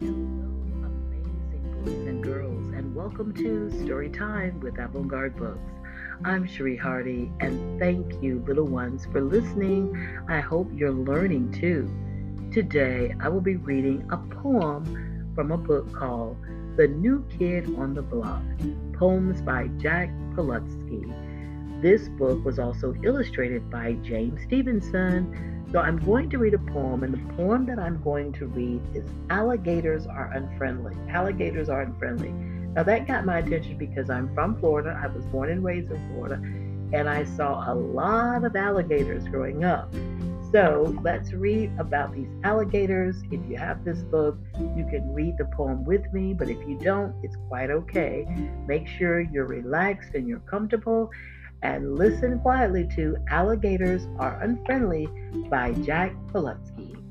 Hello, amazing boys and girls, and welcome to Story Time with Avant Books. I'm Sheree Hardy, and thank you, little ones, for listening. I hope you're learning too. Today, I will be reading a poem from a book called The New Kid on the Block Poems by Jack Prelutsky. This book was also illustrated by James Stevenson so I'm going to read a poem, and the poem that I'm going to read is Alligators Are Unfriendly. Alligators Are Unfriendly. Now that got my attention because I'm from Florida. I was born and raised in Florida, and I saw a lot of alligators growing up. So let's read about these alligators. If you have this book, you can read the poem with me, but if you don't, it's quite okay. Make sure you're relaxed and you're comfortable and listen quietly to Alligators Are Unfriendly by Jack Prelutsky.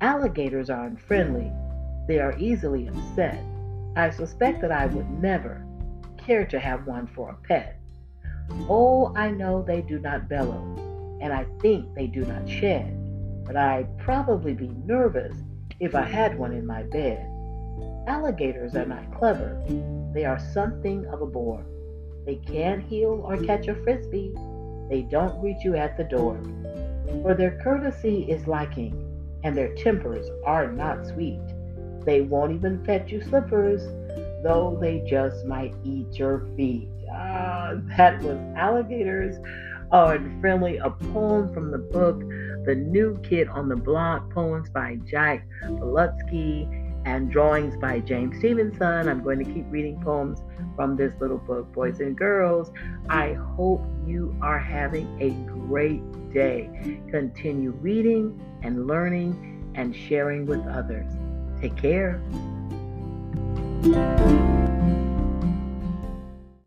Alligators are unfriendly. They are easily upset. I suspect that I would never care to have one for a pet. Oh, I know they do not bellow, and I think they do not shed, but I'd probably be nervous if I had one in my bed. Alligators are not clever. They are something of a bore. They can't heel or catch a frisbee. They don't greet you at the door. For their courtesy is lacking, and their tempers are not sweet. They won't even fetch you slippers, though they just might eat your feet. Ah, that was Alligators Are Unfriendly, a poem from the book The New Kid on the Block, poems by Jack Prelutsky and drawings by James Stevenson. I'm going to keep reading poems from this little book, Boys and Girls. I hope you are having a great day. Continue reading and learning and sharing with others. Take care.